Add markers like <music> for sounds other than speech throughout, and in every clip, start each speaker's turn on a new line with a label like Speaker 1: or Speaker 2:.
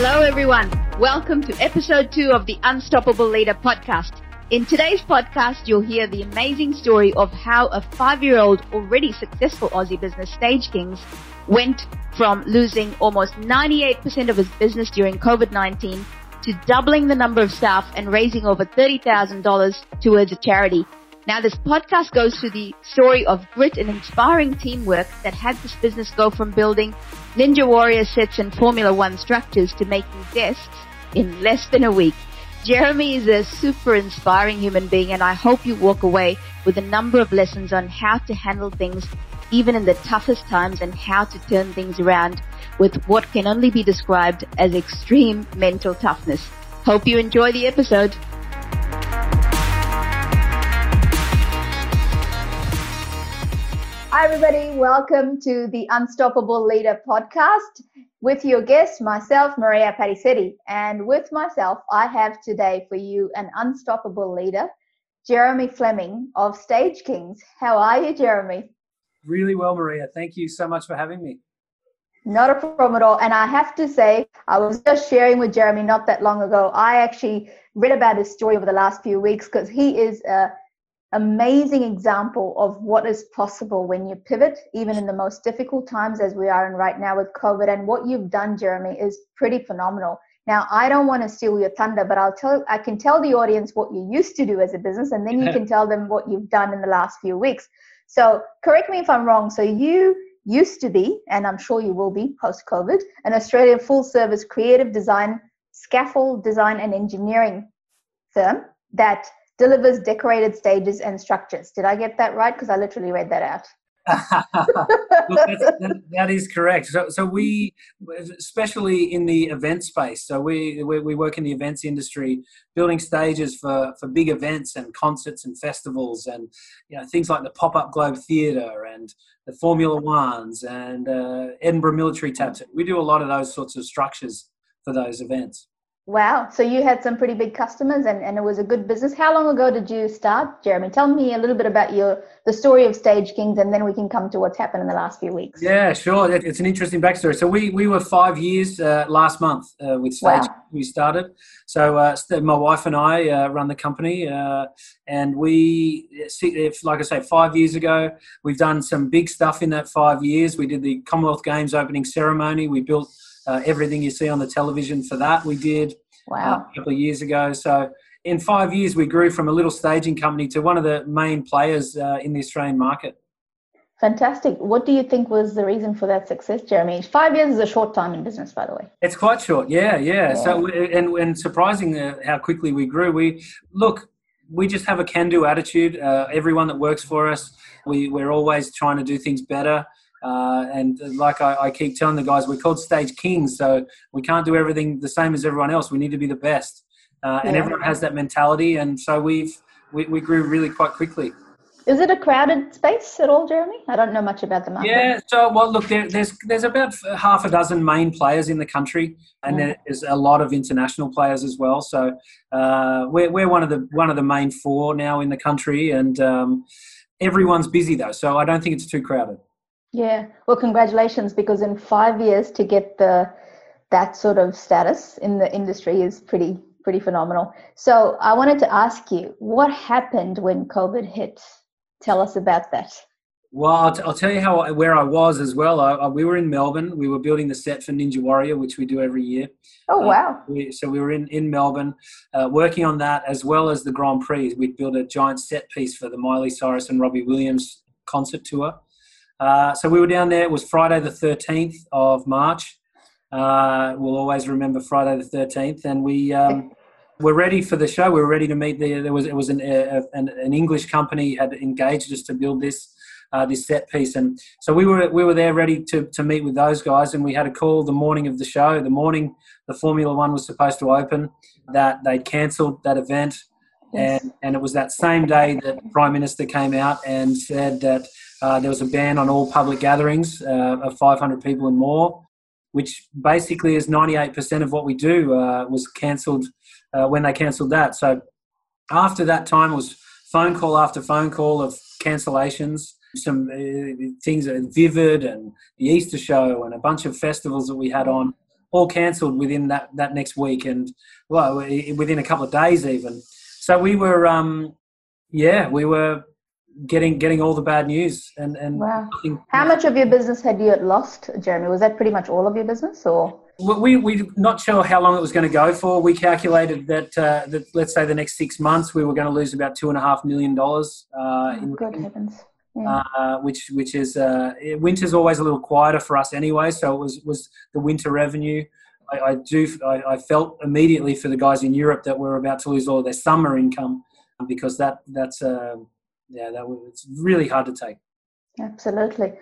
Speaker 1: Hello, everyone. Welcome to episode two of the Unstoppable Leader podcast. In today's podcast, you'll hear the amazing story of how a five-year-old already successful Aussie business Stagekings went from losing almost 98% of his business during COVID-19 to doubling the number of staff and raising over $30,000 towards a charity. Now this podcast goes through the story of grit and inspiring teamwork that had this business go from building Ninja Warrior sets and Formula One structures to making desks in less than a week. Jeremy is a super inspiring human being and I hope you walk away with a number of lessons on how to handle things even in the toughest times and how to turn things around with what can only be described as extreme mental toughness. Hope you enjoy the episode. Hi, everybody. Welcome to the Unstoppable Leader podcast with your guest, myself, Maria Patisetti. And with myself, I have today for you an unstoppable leader, Jeremy Fleming of Stagekings. How are you, Jeremy?
Speaker 2: Really well, Maria. Thank you so much for having me.
Speaker 1: Not a problem at all. And I have to say, I was just sharing with Jeremy not that long ago. I actually read about his story over the last few weeks because he is a amazing example of what is possible when you pivot, even in the most difficult times as we are in right now with COVID. And what you've done, Jeremy, is pretty phenomenal. Now, I don't want to steal your thunder, but I'll tell I can tell the audience what you used to do as a business, and then you <laughs> can tell them what you've done in the last few weeks. So, correct me if I'm wrong. So, you used to be, and I'm sure you will be post COVID, an Australian full service creative design, scaffold design, and engineering firm that delivers decorated stages and structures. Did I get that right? Because I literally read that out. <laughs>
Speaker 2: that, is correct. So, so we, especially in the event space, so we, we, we work in the events industry, building stages for for big events and concerts and festivals, and you know things like the pop up Globe Theatre and the Formula Ones and uh, Edinburgh Military Tattoo. We do a lot of those sorts of structures for those events.
Speaker 1: Wow. So you had some pretty big customers and, and it was a good business. How long ago did you start, Jeremy? Tell me a little bit about your the story of Stage Kings and then we can come to what's happened in the last few weeks.
Speaker 2: Yeah, sure. It's an interesting backstory. So we, we were five years uh, last month uh, with Stage wow. we started. So uh, my wife and I uh, run the company uh, and we, like I say, five years ago, we've done some big stuff in that five years. We did the Commonwealth Games opening ceremony. We built uh, everything you see on the television for that we did
Speaker 1: wow.
Speaker 2: uh, a couple of years ago. So in five years, we grew from a little staging company to one of the main players uh, in the Australian market.
Speaker 1: Fantastic. What do you think was the reason for that success, Jeremy? Five years is a short time in business, by the way.
Speaker 2: It's quite short, yeah, yeah. yeah. So, and, and surprising uh, how quickly we grew. We look, we just have a can-do attitude. Uh, everyone that works for us, we, we're always trying to do things better. Uh, and like I, I, keep telling the guys, we're called stage kings, so we can't do everything the same as everyone else. We need to be the best, uh, and everyone has that mentality. And so we've we, we, grew really quite quickly.
Speaker 1: Is it a crowded space at all, Jeremy? I don't know much about the market.
Speaker 2: Yeah, so well, look, there, there's there's about half a dozen main players in the country, and mm. there's a lot of international players as well. So uh, we're we're one of the one of the main four now in the country, and um, everyone's busy though, so I don't think it's too crowded.
Speaker 1: Yeah. Well, congratulations, because in five years to get the that sort of status in the industry is pretty pretty phenomenal. So I wanted to ask you, what happened when COVID hit? Tell us about that.
Speaker 2: Well, I'll, t- I'll tell you how where I was as well. I, I, we were in Melbourne. We were building the set for Ninja Warrior, which we do every year.
Speaker 1: Oh wow!
Speaker 2: Uh, we, so we were in in Melbourne, uh, working on that as well as the Grand Prix. We'd built a giant set piece for the Miley Cyrus and Robbie Williams concert tour. Uh, so we were down there. It was Friday the 13th of March. Uh, we'll always remember Friday the 13th, and we um, were ready for the show. We were ready to meet. The, there was it was an, a, an, an English company had engaged us to build this uh, this set piece, and so we were we were there ready to to meet with those guys. And we had a call the morning of the show. The morning the Formula One was supposed to open, that they cancelled that event. And, and it was that same day that the Prime Minister came out and said that uh, there was a ban on all public gatherings uh, of 500 people and more, which basically is 98% of what we do uh, was cancelled uh, when they cancelled that. So after that time was phone call after phone call of cancellations, some uh, things at Vivid and the Easter Show and a bunch of festivals that we had on all cancelled within that, that next week, and well, within a couple of days even. So we were, um, yeah, we were getting getting all the bad news and and
Speaker 1: wow. how much of your business had you lost jeremy? Was that pretty much all of your business or?
Speaker 2: We we not sure how long it was going to go for. We calculated that uh, that let's say the next six months we were going to lose about two and a half million dollars uh,
Speaker 1: oh, good heavens.
Speaker 2: Yeah. Uh, which which is uh, winter's always a little quieter for us anyway so it was was the winter revenue. I, I do I, I felt immediately for the guys in Europe that were about to lose all their summer income because that that's uh, yeah, that was it's really hard to take.
Speaker 1: Absolutely.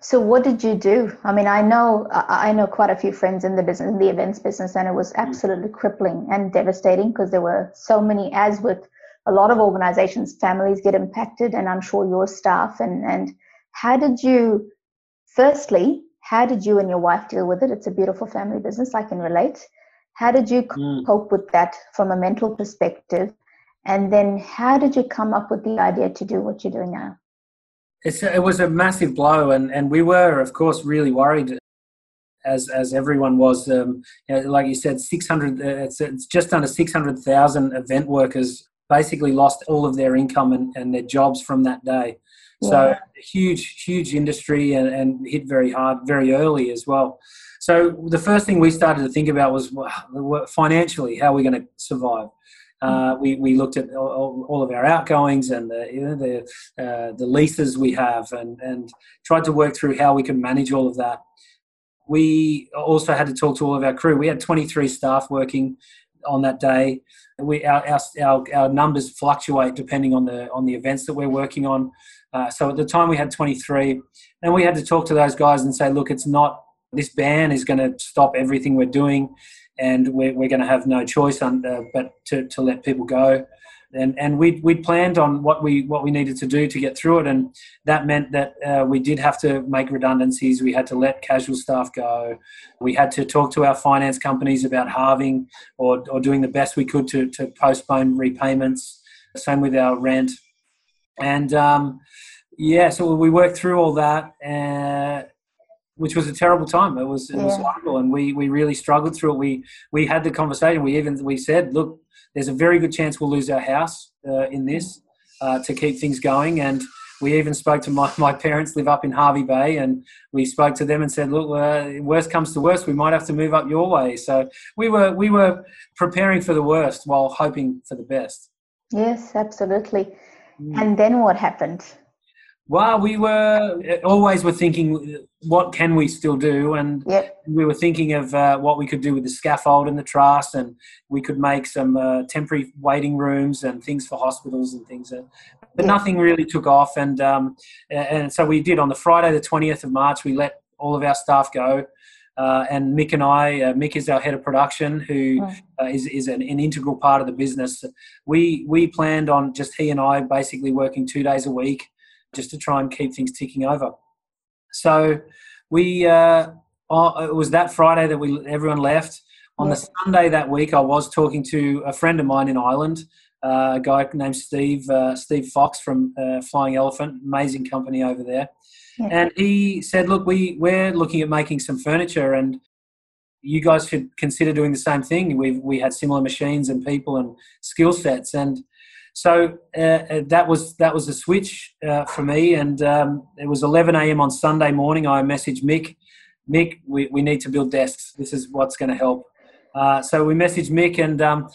Speaker 1: So what did you do? I mean, I know I know quite a few friends in the business, in the events business, and it was mm. absolutely crippling and devastating because there were so many. As with a lot of organizations, families get impacted, and I'm sure your staff. And and how did you? Firstly, how did you and your wife deal with it? It's a beautiful family business. I can relate. How did you mm. cope with that from a mental perspective? And then how did you come up with the idea to do what you're doing now?
Speaker 2: It's, it was a massive blow, and, and we were, of course, really worried, as as everyone was. Um, you know, like you said, 600, uh, it's, it's just under 600,000 event workers basically lost all of their income and, and their jobs from that day. Yeah. So huge, huge industry and, and hit very hard, very early as well. So the first thing we started to think about was well, financially, how are we going to survive? Uh, we, we looked at all, all, of our outgoings and the, you know, the, uh, the leases we have and, and tried to work through how we can manage all of that. We also had to talk to all of our crew. We had 23 staff working on that day. We, our, our, our, our numbers fluctuate depending on the, on the events that we're working on. Uh, so at the time we had 23 and we had to talk to those guys and say, look, it's not, this ban is going to stop everything we're doing and we're, we're going to have no choice under, but to, to let people go. And, and we we planned on what we what we needed to do to get through it, and that meant that uh, we did have to make redundancies. We had to let casual staff go. We had to talk to our finance companies about halving or, or doing the best we could to, to postpone repayments. Same with our rent, and um, yeah, so we worked through all that. Uh, which was a terrible time. It was it yeah. was horrible, and we we really struggled through it. We we had the conversation. We even we said, look, there's a very good chance we'll lose our house uh, in this uh, to keep things going, and we even spoke to my, <laughs> my parents live up in Hervey Bay and we spoke to them and said look uh, worst comes to worst we might have to move up your way so we were we were preparing for the worst while hoping for the best
Speaker 1: yes absolutely mm. and then what happened
Speaker 2: well, we were uh, always were thinking, what can we still do? And
Speaker 1: yep.
Speaker 2: we were thinking of uh, what we could do with the scaffold and the truss, and we could make some uh, temporary waiting rooms and things for hospitals and things. Uh, but yep. nothing really took off, and um, and so we did on the Friday, the twentieth of March, we let all of our staff go. Uh, and Mick and I, uh, Mick is our head of production, who mm. uh, is is an, an, integral part of the business. We we planned on just he and I basically working two days a week, just to try and keep things ticking over. So we uh, oh, it was that Friday that we everyone left. On yeah. the Sunday that week, I was talking to a friend of mine in Ireland, uh, a guy named Steve uh, Steve Fox from uh, Flying Elephant, amazing company over there. Yeah. And he said, "Look, we we're looking at making some furniture, and you guys should consider doing the same thing. We we had similar machines and people and skill sets, and so uh, uh, that was that was a switch uh, for me, and um, it was 11 a.m. on Sunday morning. I messaged Mick, Mick, we, we need to build desks. This is what's going to help. Uh, so we messaged Mick, and um,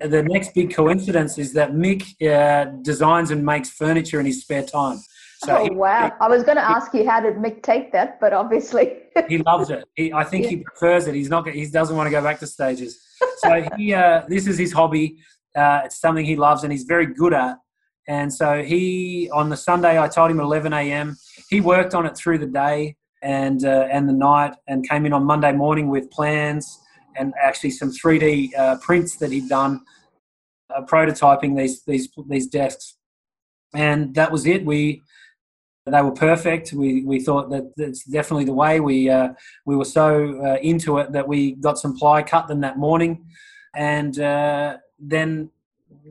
Speaker 2: the next big coincidence is that Mick uh, designs and makes furniture in his spare time.
Speaker 1: So oh he, wow! He, I was going to ask you how did Mick take that, but obviously <laughs>
Speaker 2: he loves it. He, I think yeah. he prefers it. He's not. He doesn't want to go back to stages. So he, uh, this is his hobby. Uh, it's something he loves and he's very good at. And so he, on the Sunday, I told him at 11 a.m. He worked on it through the day and uh, and the night, and came in on Monday morning with plans and actually some 3D uh, prints that he'd done, uh, prototyping these these these desks. And that was it. We they were perfect. We we thought that it's definitely the way. We uh, we were so uh, into it that we got some ply, cut them that morning, and uh, then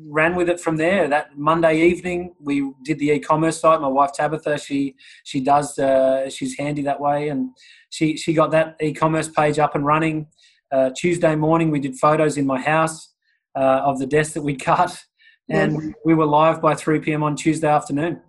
Speaker 2: ran with it from there. That Monday evening, we did the e-commerce site. My wife Tabitha, she she does, uh, she's handy that way, and she she got that e-commerce page up and running. Uh, Tuesday morning, we did photos in my house uh, of the desk that we'd <laughs> cut, and we were live by 3 p.m. on Tuesday afternoon.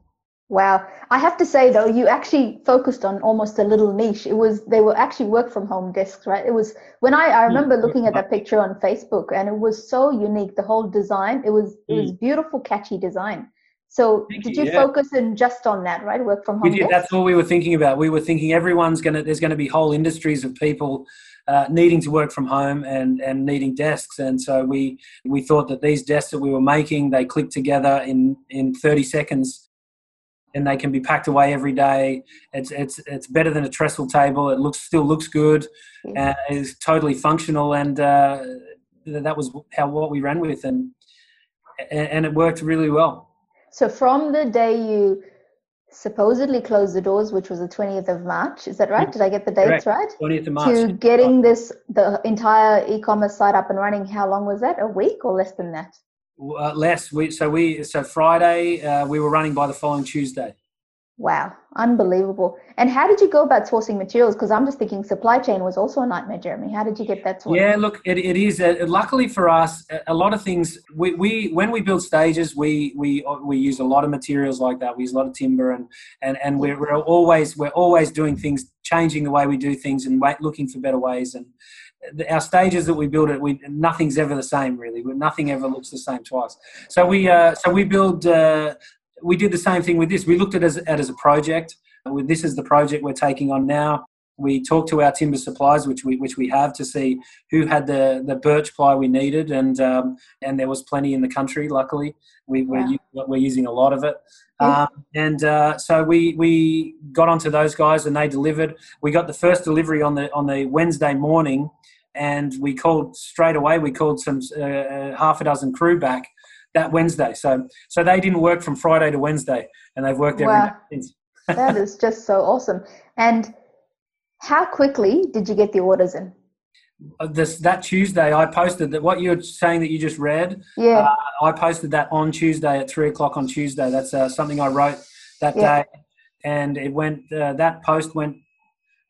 Speaker 1: Wow. I have to say though, you actually focused on almost a little niche. It was they were actually work from home desks, right? It was when I, I remember looking at that picture on Facebook and it was so unique, the whole design. It was it was beautiful, catchy design. So
Speaker 2: Thank
Speaker 1: did
Speaker 2: you, yeah.
Speaker 1: focus in just on that, right? Work from
Speaker 2: We
Speaker 1: home
Speaker 2: did.
Speaker 1: desks?
Speaker 2: That's all we were thinking about. We were thinking everyone's gonna. There's going to be whole industries of people uh, needing to work from home and and needing desks. And so we we thought that these desks that we were making, they click together in in 30 seconds, and they can be packed away every day. It's it's it's better than a trestle table. It looks still looks good,
Speaker 1: Yeah.
Speaker 2: and is totally functional. And uh, that was how what we ran with, and and it worked really well.
Speaker 1: So from the day you supposedly closed the doors, which was the 20th of March, is that right? Did I get the dates
Speaker 2: Correct.
Speaker 1: right?
Speaker 2: 20th of March.
Speaker 1: To getting this the entire e-commerce site up and running, how long was that? A week or less than that?
Speaker 2: Uh, less. We so we so Friday uh, we were running by the following Tuesday.
Speaker 1: Wow, unbelievable. And how did you go about sourcing materials? Because I'm just thinking supply chain was also a nightmare, Jeremy. How did you get that sorted?
Speaker 2: Yeah, look, it, it is. Uh, luckily for us, a- a lot of things. We, we when we build stages, we we we use a lot of materials like that. We use a lot of timber, and and and we're, we're always we're always doing things, changing the way we do things, and looking for better ways. And our stages that we build it, we nothing's ever the same really. Nothing ever looks the same twice. So we uh, so we build. Uh, we did the same thing with this. We looked at it as, at as a project. With this is the project we're taking on now. We talked to our timber suppliers, which we which we have, to see who had the, the birch ply we needed, and um, and there was plenty in the country. Luckily, we we're,
Speaker 1: Wow.
Speaker 2: we're using a lot of it. Um, and uh, so we we got onto those guys, and they delivered. We got the first delivery on the on the Wednesday morning, and we called straight away. We called some uh, half a dozen crew back that Wednesday. So so they didn't work from Friday to Wednesday, and they've worked every
Speaker 1: Wow. <laughs> that is just so awesome. And how quickly did you get the orders in?
Speaker 2: Uh, This that Tuesday, I posted that what you're saying that you just read.
Speaker 1: Yeah,
Speaker 2: I posted that on Tuesday at three o'clock on Tuesday. That's uh, something I wrote that
Speaker 1: Yeah.
Speaker 2: day, and it went. Uh, that post went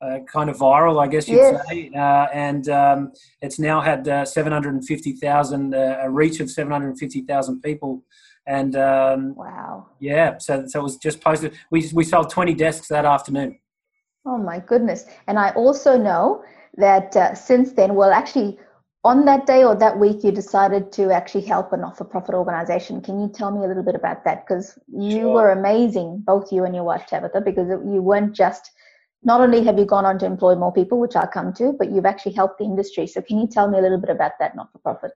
Speaker 2: uh, kind of viral, I guess you'd
Speaker 1: Yes.
Speaker 2: say, uh, and um, it's now had uh, seven hundred and fifty thousand, uh, a reach of seven hundred and fifty thousand people, and um,
Speaker 1: wow.
Speaker 2: yeah, so so it was just posted. We we sold twenty desks that afternoon.
Speaker 1: Oh my goodness. And I also know that uh, since then, well, actually, on that day or that week, you decided to actually help a not for profit organization. Can you tell me a little bit about that? Because you
Speaker 2: Sure.
Speaker 1: were amazing, both you and your wife, Tabitha, because you weren't just, not only have you gone on to employ more people, which I'll come to, but you've actually helped the industry. So can you tell me a little bit about that not for profit?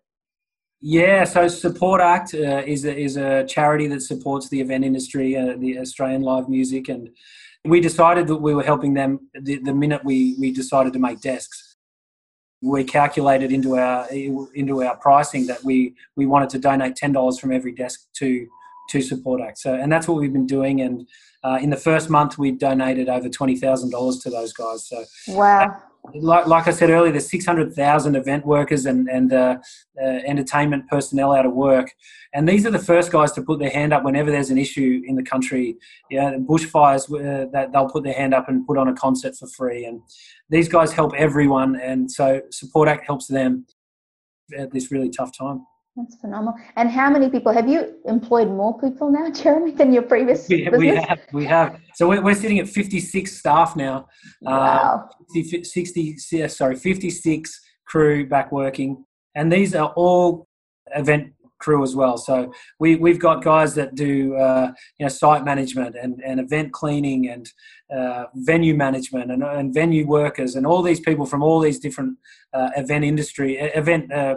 Speaker 2: Yeah, so Support Act uh, is a, is a charity that supports the event industry, uh, the Australian live music, and we decided that we were helping them the, the minute we, we decided to make desks. We calculated into our into our pricing that we, we wanted to donate ten dollars from every desk to to Support Act. So, and that's what we've been doing. And uh, in the first month, we donated over twenty thousand dollars to those guys. So,
Speaker 1: Wow.
Speaker 2: like, like I said earlier, there's 600,000 event workers and, and uh, uh, entertainment personnel out of work. And these are the first guys to put their hand up whenever there's an issue in the country. Yeah, bushfires, uh, that they'll put their hand up and put on a concert for free. And these guys help everyone. And so Support Act helps them at this really tough time.
Speaker 1: That's phenomenal. And how many people have you employed more people now, <laughs> Jeremy, than your previous
Speaker 2: We,
Speaker 1: business?
Speaker 2: we have, we have. So we're, we're sitting at 56 staff now. Uh,
Speaker 1: Wow.
Speaker 2: 60, 60 sorry, 56 crew back working. And these are all event crew as well. So we, we've got guys that do, uh, you know, site management and, and event cleaning and uh, venue management and, and venue workers and all these people from all these different uh, event industry, event, uh,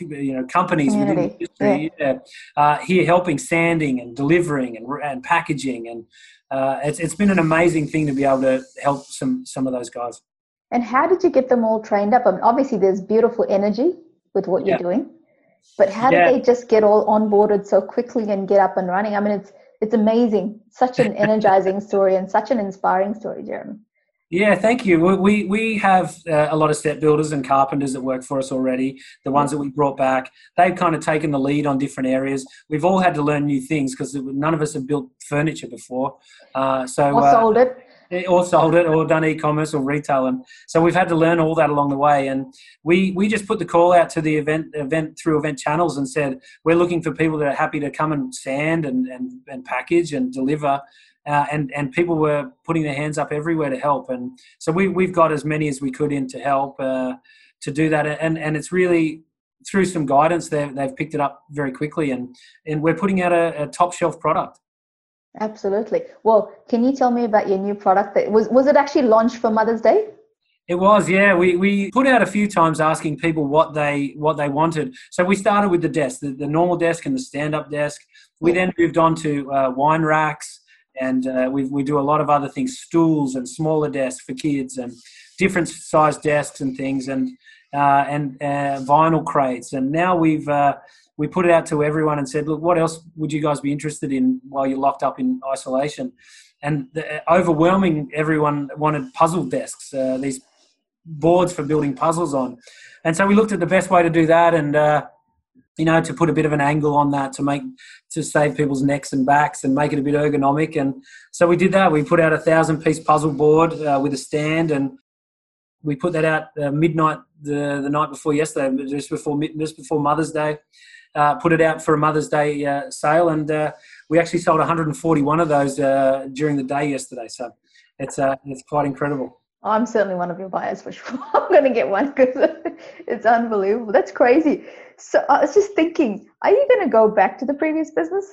Speaker 2: you know, companies within the industry yeah. uh, here helping sanding and delivering and, and packaging. And uh, it's, it's been an amazing thing to be able to help some, some of those guys.
Speaker 1: And how did you get them all trained up? I mean, obviously, there's beautiful energy with what you're doing, but how
Speaker 2: Yeah.
Speaker 1: did they just get all onboarded so quickly and get up and running? I mean, it's it's amazing, such an <laughs> energizing story and such an inspiring story, Jeremy.
Speaker 2: Yeah, thank you. We we, we have uh, a lot of set builders and carpenters that work for us already. The ones that we brought back, they've kind of taken the lead on different areas. We've all had to learn new things because none of us have built furniture before. Uh, so
Speaker 1: Or
Speaker 2: uh,
Speaker 1: sold it.
Speaker 2: or sold it or done e-commerce or retail and so we've had to learn all that along the way and we we just put the call out to the event event through event channels and said we're looking for people that are happy to come and stand and and, and package and deliver uh, and and people were putting their hands up everywhere to help and so we we've got as many as we could in to help uh, to do that and and it's really through some guidance they've, they've picked it up very quickly and and we're putting out a, a top shelf product
Speaker 1: Absolutely. Well, can you tell me about your new product? That was was it actually launched for Mother's Day?
Speaker 2: It was, yeah. We, we put out a few times asking people what they what they wanted. So we started with the desk, the, the normal desk and the stand up desk. We then moved on to uh, wine racks, and uh, we we do a lot of other things, stools and smaller desks for kids, and different size desks and things, and uh, and uh, vinyl crates. And now we've uh, we put it out to everyone and said, look, what else would you guys be interested in while you're locked up in isolation? And the, overwhelming, everyone wanted puzzle desks, uh, these boards for building puzzles on. And so we looked at the best way to do that and, uh, you know, to put a bit of an angle on that to make, to save people's necks and backs and make it a bit ergonomic. And so we did that. We put out a thousand piece puzzle board uh, with a stand and we put that out uh, midnight the, the night before yesterday, just before, just before Mother's Day uh, put it out for a Mother's Day uh, sale, and uh, we actually sold 141 of those uh, during the day yesterday. So it's it's quite incredible.
Speaker 1: I'm certainly one of your buyers for sure. <laughs> I'm going to get one because <laughs> it's unbelievable. That's crazy. So I was just thinking, are you going to go back to the previous business?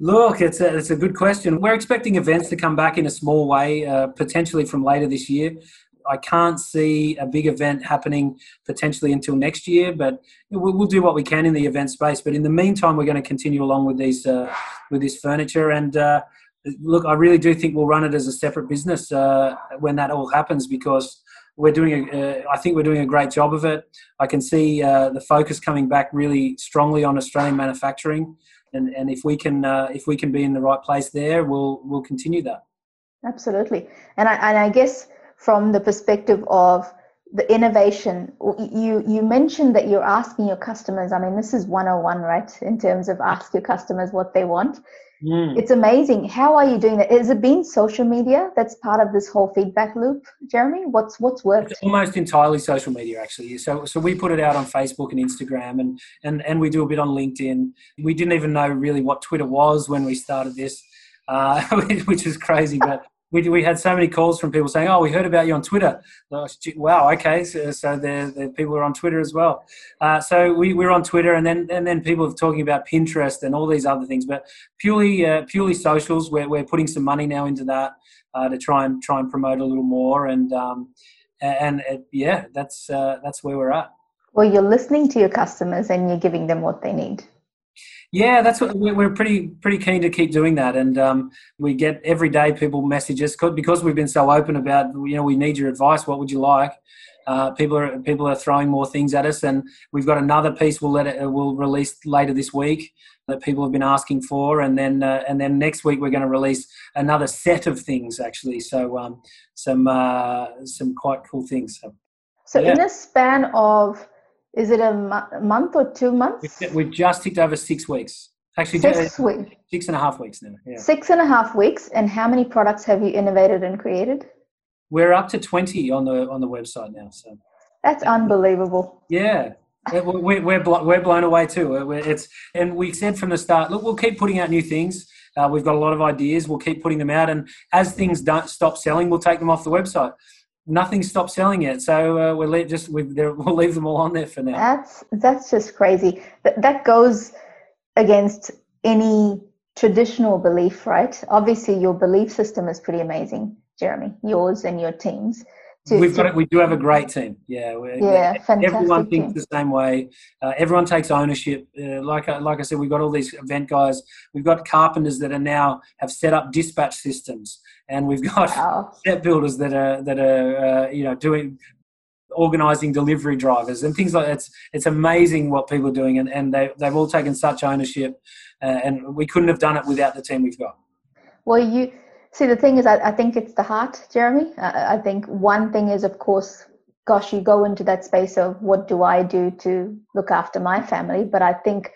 Speaker 2: Look, it's a, it's a good question. We're expecting events to come back in a small way, uh, potentially from later this year. I can't see a big event happening potentially until next year, but we'll, we'll, do what we can in the event space. But in the meantime, we're going to continue along with these uh, with this furniture. And uh, look, I really do think we'll run it as a separate business uh, when that all happens because we're doing a, uh, I think we're doing a great job of it. I can see uh, the focus coming back really strongly on Australian manufacturing. And, and if we can uh, if we can be in the right place there, we'll we'll continue that.
Speaker 1: Absolutely, and I and I guess from the perspective of the innovation you you mentioned that you're asking your customers i mean this is 101 right in terms of ask your customers what they want mm. it's amazing. How are you doing that? Has it been social media that's part of this whole feedback loop jeremy? What's what's worked?
Speaker 2: It's almost entirely social media actually. So so we put it out on facebook and instagram and and and we do a bit on linkedin. We didn't even know really what twitter was when we started this uh, <laughs> which is crazy but we, we had so many calls from people saying, "Oh, we heard about you on Twitter." Wow, okay, so, so there, there people are on Twitter as well. Uh, so we, we're on Twitter, and then and then people are talking about Pinterest and all these other things. But purely uh, purely socials, we're we're putting some money now into that uh, to try and try and promote a little more. And um, and it, yeah, that's uh, that's where we're at.
Speaker 1: Well, you're listening to your customers and you're giving them what they need.
Speaker 2: Yeah, that's what we're pretty pretty keen to keep doing that, and um, we get every day people message us because we've been so open about you know we need your advice. What would you like? Uh, people are people are throwing more things at us, and we've got another piece we'll let it we'll release later this week that people have been asking for, and then uh, and then next week we're going to release another set of things actually. So um, some uh, some quite cool things.
Speaker 1: So, so yeah. in a span of is it a mo- month or two months?
Speaker 2: We've just ticked over six weeks. Actually, six weeks. Six and a half weeks now. Yeah.
Speaker 1: Six and a half weeks. And how many products have you innovated and created?
Speaker 2: We're up to twenty on the on the website now. So
Speaker 1: that's unbelievable.
Speaker 2: Yeah, we're we're, we're blown away too. It's and we said from the start, look, we'll keep putting out new things. Uh, we've got a lot of ideas. We'll keep putting them out, and as things don't stop selling, we'll take them off the website nothing stopped selling it. So uh, we'll leave, just we <laughs> will leave them all on there for now.
Speaker 1: That's that's just crazy. That that goes against any traditional belief, right? Obviously, your belief system is pretty amazing, Jeremy. Yours and your teams.
Speaker 2: To, We've got it. We do have a great team. Yeah,
Speaker 1: yeah,
Speaker 2: Everyone
Speaker 1: thinks
Speaker 2: team. the same way. Uh, everyone takes ownership. Uh, like I, like I said, we've got all these event guys. We've got carpenters that are now have set up dispatch systems, and we've got wow. <laughs> set builders that are that are uh, you know doing organizing delivery drivers and things like that. It's, it's amazing what people are doing, and, and they, they've all taken such ownership, uh, and we couldn't have done it without the team we've got.
Speaker 1: Well, you See, the thing is, I, I think it's the heart, Jeremy. I, I think one thing is, of course, gosh, you go into that space of what do I do to look after my family? But I think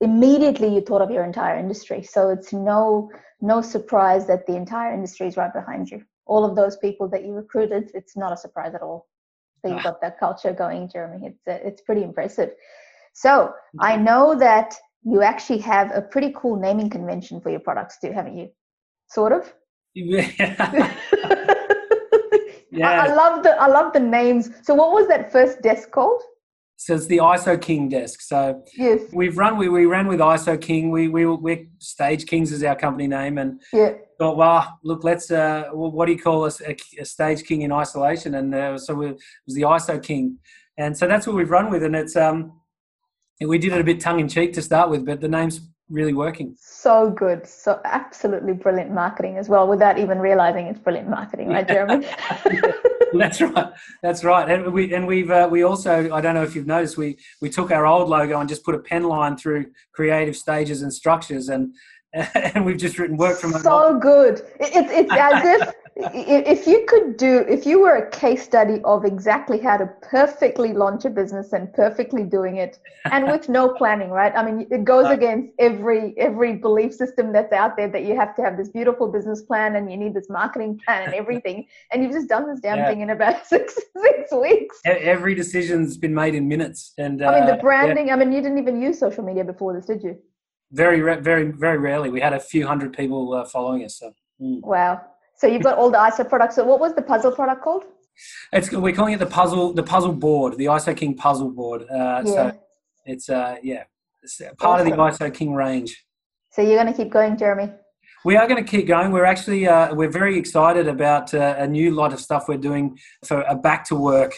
Speaker 1: immediately you thought of your entire industry. So it's no no surprise that the entire industry is right behind you. all of those people that you recruited, it's not a surprise at all that you've got that culture going, Jeremy. It's uh, it's pretty impressive. So I know that you actually have a pretty cool naming convention for your products too, haven't you? Sort of.
Speaker 2: Yeah. <laughs>
Speaker 1: I, I love the I love the names. So what was that first desk called?
Speaker 2: So it's the ISO King desk. So
Speaker 1: Yes.
Speaker 2: we've run we, we ran with ISO King. We we we're Stagekings is our company name, and
Speaker 1: Yeah.
Speaker 2: thought, well, look, let's uh, what do you call us a, a Stage King in isolation? And uh, so we, it was the ISO King, and so that's what we've run with, and it's um we did it a bit tongue in cheek to start with, but the name's really working.
Speaker 1: So good. So absolutely brilliant marketing as well, without even realizing it's brilliant marketing, right, Jeremy? <laughs>
Speaker 2: That's right. That's right. And we and we've uh, we also I don't know if you've noticed we we took our old logo and just put a pen line through creative stages and structures and <laughs> and we've just written work from home.
Speaker 1: so good. It, it's it's as if if you could do if you were a case study of exactly how to perfectly launch a business and perfectly doing it and with no planning right i mean it goes against every every belief system that's out there that you have to have this beautiful business plan and you need this marketing plan and everything and you've just done this damn
Speaker 2: Yeah.
Speaker 1: thing in about <laughs> six six weeks
Speaker 2: Every decision's been made in minutes, and uh,
Speaker 1: i mean the
Speaker 2: yeah,
Speaker 1: branding i mean you didn't even use social media before this did you
Speaker 2: very, very, very rarely. We had a few hundred people uh, following us. So mm.
Speaker 1: wow so you've got all the iso products so what was the puzzle product called
Speaker 2: it's we're calling it the puzzle, the puzzle board, the ISO King puzzle board. Uh,
Speaker 1: yeah
Speaker 2: So it's uh, yeah, it's part of the ISO King range.
Speaker 1: so you're going to keep going jeremy
Speaker 2: We are going to keep going. We're actually uh, we're very excited about uh, a new lot of stuff we're doing for a back to work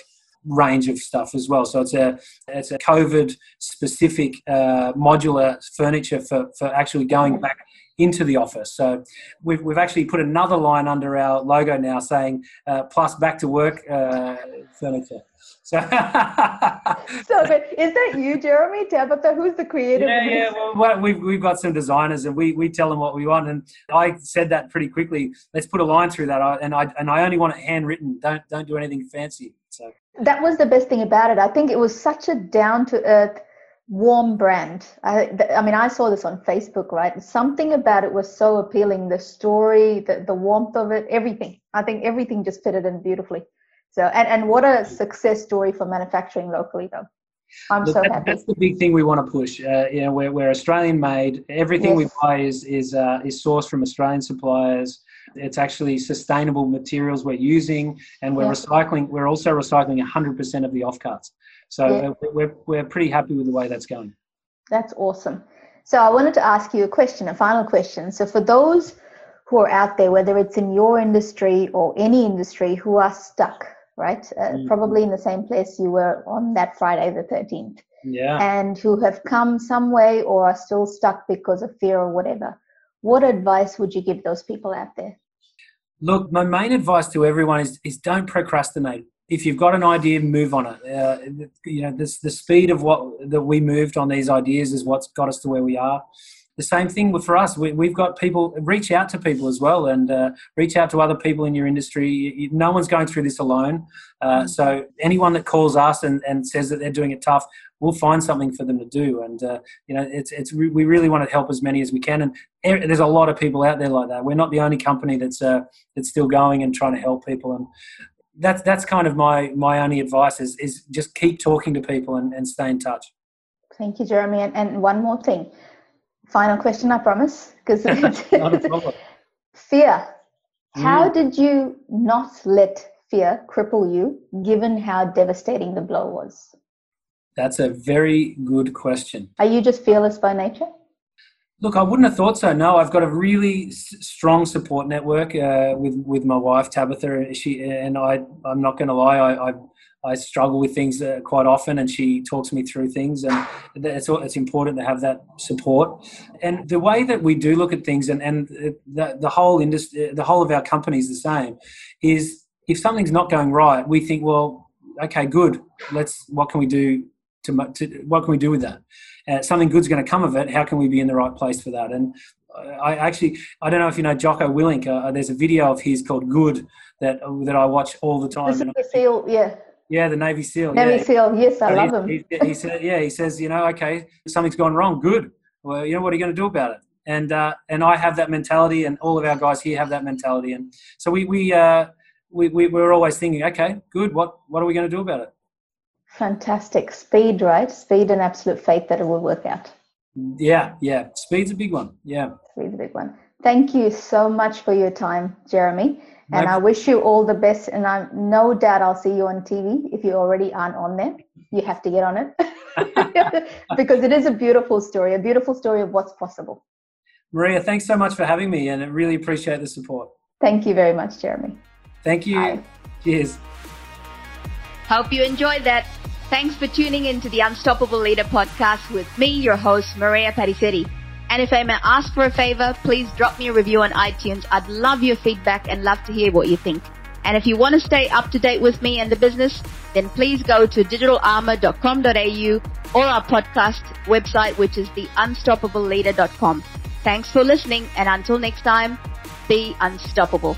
Speaker 2: range of stuff as well. So it's a it's a COVID specific uh, modular furniture for for actually going back into the office. So we've we've actually put another line under our logo now saying uh, plus back to work uh, furniture. So <laughs>
Speaker 1: So good. Is that you, Jeremy Tabitha? Who's the creative?
Speaker 2: yeah, yeah. Well, well, we've we've got some designers, and we we tell them what we want. And I said that pretty quickly. Let's put a line through that. I, and I and I only want it handwritten. Don't don't do anything fancy. So
Speaker 1: That was the best thing about it. I think it was such a down to earth, warm brand. I, I mean, I saw this on Facebook, right? Something about it was so appealing. The story, the, the warmth of it, everything. I think everything just fitted in beautifully. So, and, and what a success story for manufacturing locally, though. I'm
Speaker 2: Look,
Speaker 1: so
Speaker 2: that-
Speaker 1: happy.
Speaker 2: that's the big thing we want to push. Uh, you know, we're, we're Australian made. Everything we buy is is uh, is sourced from Australian suppliers. It's actually sustainable materials we're using, and we're recycling. We're also recycling 100% of the offcuts. So
Speaker 1: Yeah.
Speaker 2: uh, we're we're pretty happy with the way that's going.
Speaker 1: That's awesome. So I wanted to ask you a question, a final question. So for those who are out there, whether it's in your industry or any industry, who are stuck, right? Uh,
Speaker 2: Mhm.
Speaker 1: Probably in the same place you were on that Friday the 13th,
Speaker 2: Yeah.
Speaker 1: and who have come some way or are still stuck because of fear or whatever. What advice would you give those people out there?
Speaker 2: Look, my main advice to everyone is, is don't procrastinate. If you've got an idea, move on it. Uh, you know, this, the speed of what that we moved on these ideas is what's got us to where we are. The same thing for us. We, we've got people reach out to people as well, and uh, reach out to other people in your industry. No one's going through this alone. Uh, so anyone that calls us and, and says that they're doing it tough, we'll find something for them to do. And uh, you know, it's it's we really want to help as many as we can. And there's a lot of people out there like that. We're not the only company that's uh, that's still going and trying to help people. And that's that's kind of my my only advice is is just keep talking to people and, and stay in touch.
Speaker 1: Thank you, Jeremy. And, and one more thing. Final question, I promise. Because <laughs> <laughs>
Speaker 2: Not a problem.
Speaker 1: fear. How
Speaker 2: Mm.
Speaker 1: did you not let fear cripple you, given how devastating the blow was?
Speaker 2: That's a very good question.
Speaker 1: Are you just fearless by nature?
Speaker 2: Look, I wouldn't have thought so. No, I've got a really s- strong support network uh, with with my wife Tabitha. She and I. I'm not going to lie. I, I I struggle with things uh, quite often, and she talks me through things, and it's it's important to have that support. And the way that we do look at things, and and the the whole industry, the whole of our company is the same. Is if something's not going right, we think, well, okay, good. Let's. What can we do to, to what can we do with that? Uh, something good's going to come of it. How can we be in the right place for that? And I actually, I don't know if you know Jocko Willink. Uh, there's a video of his called "Good" that that I watch all the time. And
Speaker 1: the seal, yeah.
Speaker 2: yeah, the Navy SEAL.
Speaker 1: Navy
Speaker 2: yeah.
Speaker 1: SEAL, yes, I
Speaker 2: So
Speaker 1: love
Speaker 2: he,
Speaker 1: him.
Speaker 2: He, he said, yeah, he says, you know, okay, something's gone wrong. Good. Well, you know, what are you going to do about it? and uh, and I have that mentality, and all of our guys here have that mentality, and so we we uh, we, we we're always thinking, okay, good. What what are we going to do about it?
Speaker 1: Fantastic speed, right? Speed and absolute faith that it will work out.
Speaker 2: Yeah, yeah. Speed's a big one. Yeah,
Speaker 1: speed's a big one. Thank you so much for your time, Jeremy. And I wish you all the best. And I'm no doubt I'll see you on TV if you already aren't on there. You have to get on it <laughs> <laughs> because it is a beautiful story, a beautiful story of what's possible.
Speaker 2: Maria, thanks so much for having me and I really appreciate the support.
Speaker 1: Thank you very much, Jeremy.
Speaker 2: Thank you. Bye. Cheers.
Speaker 3: Hope you enjoyed that. Thanks for tuning in to the Unstoppable Leader podcast with me, your host, Maria Parissetti. And if I may ask for a favor, please drop me a review on iTunes. I'd love your feedback and love to hear what you think. And if you want to stay up to date with me and the business, then please go to digitalarmor.com.au or our podcast website, which is theunstoppableleader.com. Thanks for listening. And until next time, be unstoppable.